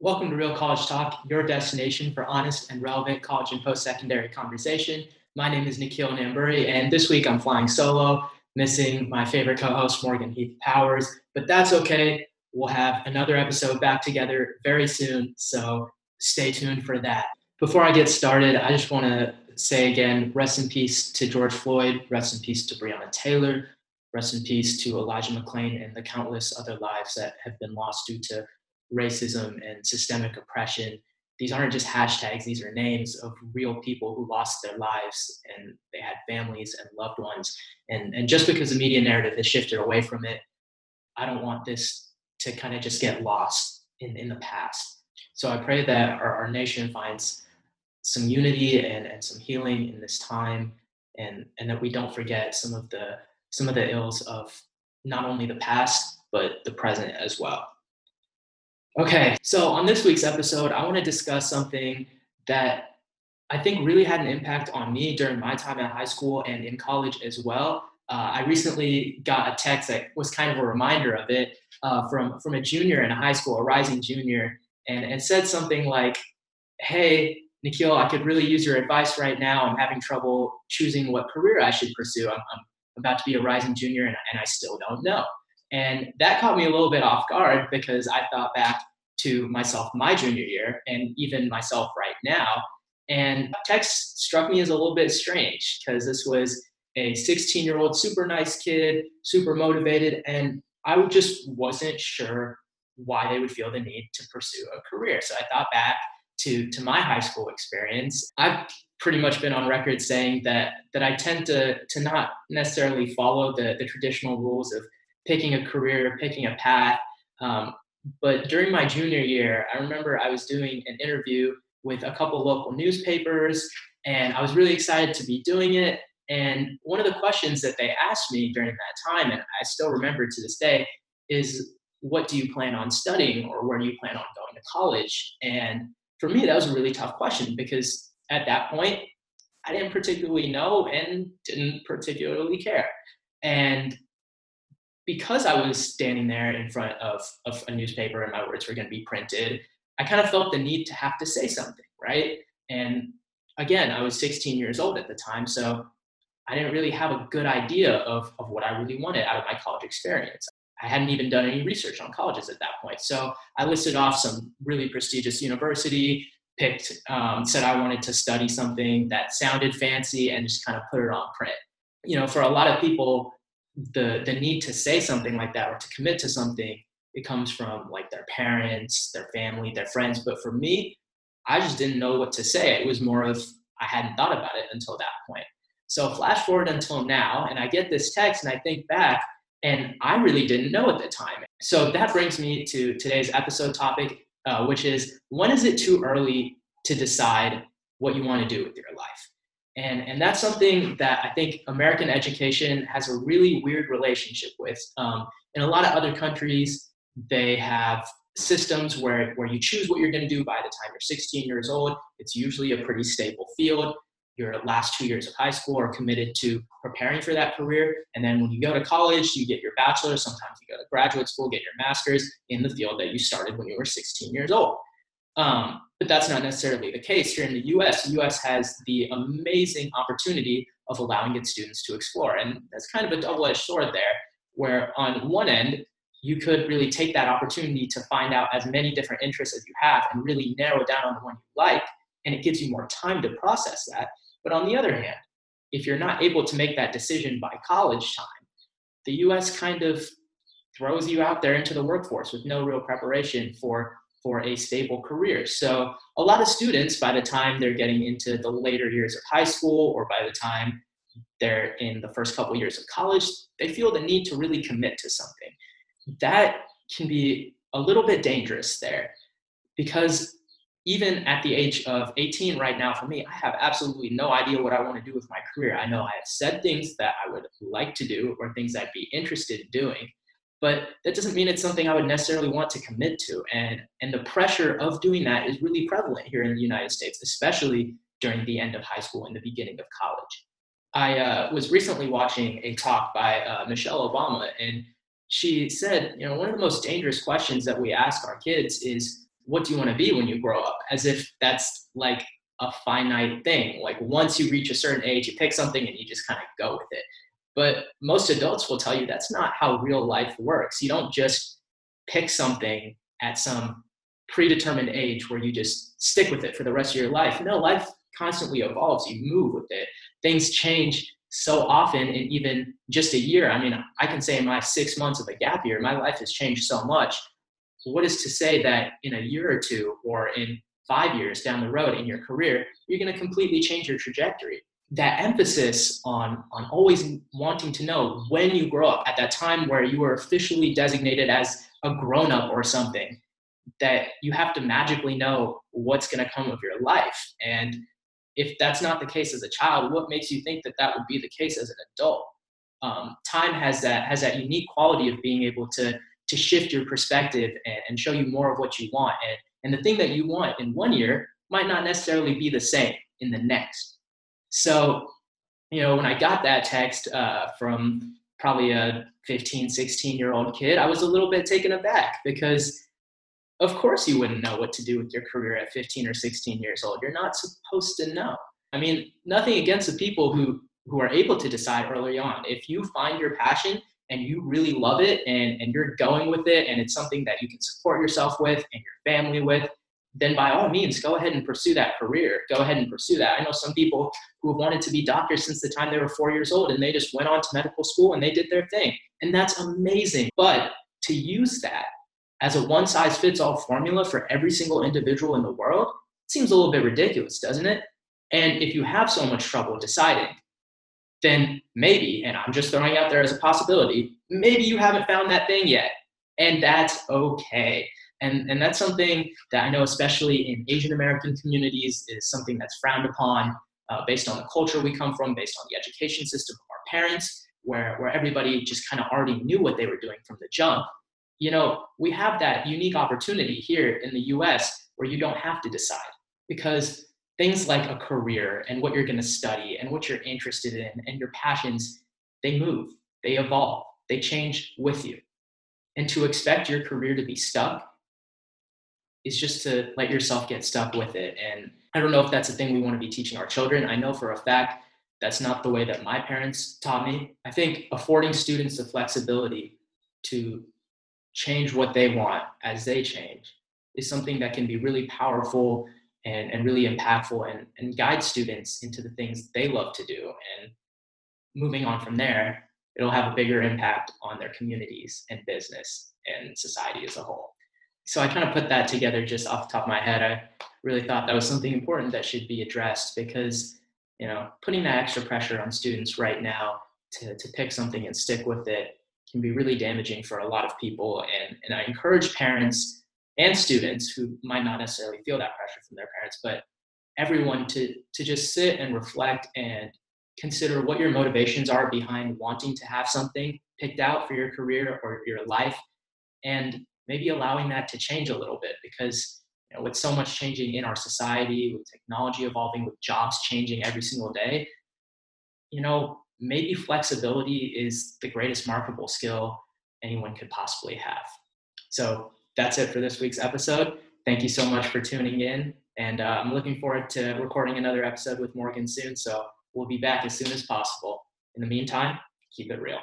Welcome to Real College Talk, your destination for honest and relevant college and post secondary conversation. My name is Nikhil Namburi, and this week I'm flying solo, missing my favorite co host, Morgan Heath Powers, but that's okay. We'll have another episode back together very soon, so stay tuned for that. Before I get started, I just want to say again rest in peace to George Floyd, rest in peace to Breonna Taylor, rest in peace to Elijah McClain and the countless other lives that have been lost due to racism and systemic oppression. These aren't just hashtags, these are names of real people who lost their lives and they had families and loved ones. And, and just because the media narrative has shifted away from it, I don't want this to kind of just get lost in, in the past. So I pray that our, our nation finds some unity and, and some healing in this time and, and that we don't forget some of the some of the ills of not only the past but the present as well. Okay, so on this week's episode, I want to discuss something that I think really had an impact on me during my time at high school and in college as well. Uh, I recently got a text that was kind of a reminder of it uh, from from a junior in high school, a rising junior, and and said something like, "Hey, Nikhil, I could really use your advice right now. I'm having trouble choosing what career I should pursue. I'm, I'm about to be a rising junior, and, and I still don't know." And that caught me a little bit off guard because I thought back to myself my junior year and even myself right now. And text struck me as a little bit strange because this was a 16 year old super nice kid, super motivated, and I just wasn't sure why they would feel the need to pursue a career. So I thought back to, to my high school experience. I've pretty much been on record saying that that I tend to to not necessarily follow the, the traditional rules of picking a career, picking a path. Um, but during my junior year, I remember I was doing an interview with a couple local newspapers, and I was really excited to be doing it. And one of the questions that they asked me during that time, and I still remember to this day, is what do you plan on studying or where do you plan on going to college? And for me, that was a really tough question because at that point, I didn't particularly know and didn't particularly care. And because I was standing there in front of, of a newspaper and my words were going to be printed, I kind of felt the need to have to say something, right? And again, I was 16 years old at the time, so I didn't really have a good idea of, of what I really wanted out of my college experience. I hadn't even done any research on colleges at that point. So I listed off some really prestigious university, picked, um, said I wanted to study something that sounded fancy and just kind of put it on print. You know, for a lot of people, the the need to say something like that or to commit to something it comes from like their parents their family their friends. But for me i just didn't know what to say. It was more of i hadn't thought about it until that point. So flash forward until now and i get this text and i think back and i really didn't know at the time. So that brings me to today's episode topic uh, which is when is it too early to decide what you want to do with your life and, and that's something that I think American education has a really weird relationship with. Um, in a lot of other countries, they have systems where, where you choose what you're going to do by the time you're 16 years old. It's usually a pretty stable field. Your last two years of high school are committed to preparing for that career. And then when you go to college, you get your bachelor's. Sometimes you go to graduate school, get your master's in the field that you started when you were 16 years old. Um, but that's not necessarily the case here in the US. The US has the amazing opportunity of allowing its students to explore. And that's kind of a double edged sword there, where on one end, you could really take that opportunity to find out as many different interests as you have and really narrow down on the one you like. And it gives you more time to process that. But on the other hand, if you're not able to make that decision by college time, the US kind of throws you out there into the workforce with no real preparation for for a stable career. So a lot of students, by the time they're getting into the later years of high school or by the time they're in the first couple years of college, they feel the need to really commit to something. That can be a little bit dangerous there because even at the age of 18 right now for me i have absolutely no idea what i want to do with my career i know i have said things that i would like to do or things i'd be interested in doing but that doesn't mean it's something I would necessarily want to commit to. And, and the pressure of doing that is really prevalent here in the United States, especially during the end of high school and the beginning of college. I uh, was recently watching a talk by uh, Michelle Obama, and she said, you know, one of the most dangerous questions that we ask our kids is, what do you want to be when you grow up? As if that's like a finite thing. Like once you reach a certain age, you pick something and you just kind of go with it. But most adults will tell you that's not how real life works. You don't just pick something at some predetermined age where you just stick with it for the rest of your life. No, life constantly evolves. You move with it. Things change so often in even just a year. I mean, I can say in my six months of a gap year, my life has changed so much. What is to say that in a year or two or in five years down the road in your career, you're going to completely change your trajectory? That emphasis on, on always wanting to know when you grow up, at that time where you were officially designated as a grown up or something, that you have to magically know what's going to come of your life. And if that's not the case as a child, what makes you think that that would be the case as an adult? Um, time has that has that unique quality of being able to to shift your perspective and, and show you more of what you want. And and the thing that you want in one year might not necessarily be the same in the next. So, you know, when I got that text uh, from probably a 15, 16 year old kid, I was a little bit taken aback because of course you wouldn't know what to do with your career at 15 or 16 years old. You're not supposed to know. I mean, nothing against the people who who are able to decide early on. If you find your passion and you really love it and, and you're going with it and it's something that you can support yourself with and your family with, then by all means, go ahead and pursue that career. Go ahead and pursue that. I know some people who have wanted to be doctors since the time they were four years old and they just went on to medical school and they did their thing. And that's amazing. But to use that as a one size fits all formula for every single individual in the world seems a little bit ridiculous, doesn't it? And if you have so much trouble deciding, then maybe, and I'm just throwing out there as a possibility, maybe you haven't found that thing yet. And that's okay. And, and that's something that I know, especially in Asian American communities, is something that's frowned upon uh, based on the culture we come from, based on the education system of our parents, where, where everybody just kind of already knew what they were doing from the jump you know, we have that unique opportunity here in the US where you don't have to decide because things like a career and what you're going to study and what you're interested in and your passions, they move, they evolve, they change with you. And to expect your career to be stuck is just to let yourself get stuck with it. And I don't know if that's a thing we want to be teaching our children. I know for a fact that's not the way that my parents taught me. I think affording students the flexibility to change what they want as they change is something that can be really powerful and, and really impactful and, and guide students into the things they love to do. And moving on from there, it'll have a bigger impact on their communities and business and society as a whole. So I kind of put that together just off the top of my head. I really thought that was something important that should be addressed because, you know, putting that extra pressure on students right now to, to pick something and stick with it can be really damaging for a lot of people. And, and I encourage parents and students who might not necessarily feel that pressure from their parents, but everyone to, to just sit and reflect and consider what your motivations are behind wanting to have something picked out for your career or your life and maybe allowing that to change a little bit because you know, with so much changing in our society with technology evolving with jobs changing every single day you know maybe flexibility is the greatest marketable skill anyone could possibly have. So that's it for this week's episode. Thank you so much for tuning in. And uh, I'm looking forward to recording another episode with Morgan soon. So we'll be back as soon as possible. In the meantime, keep it real.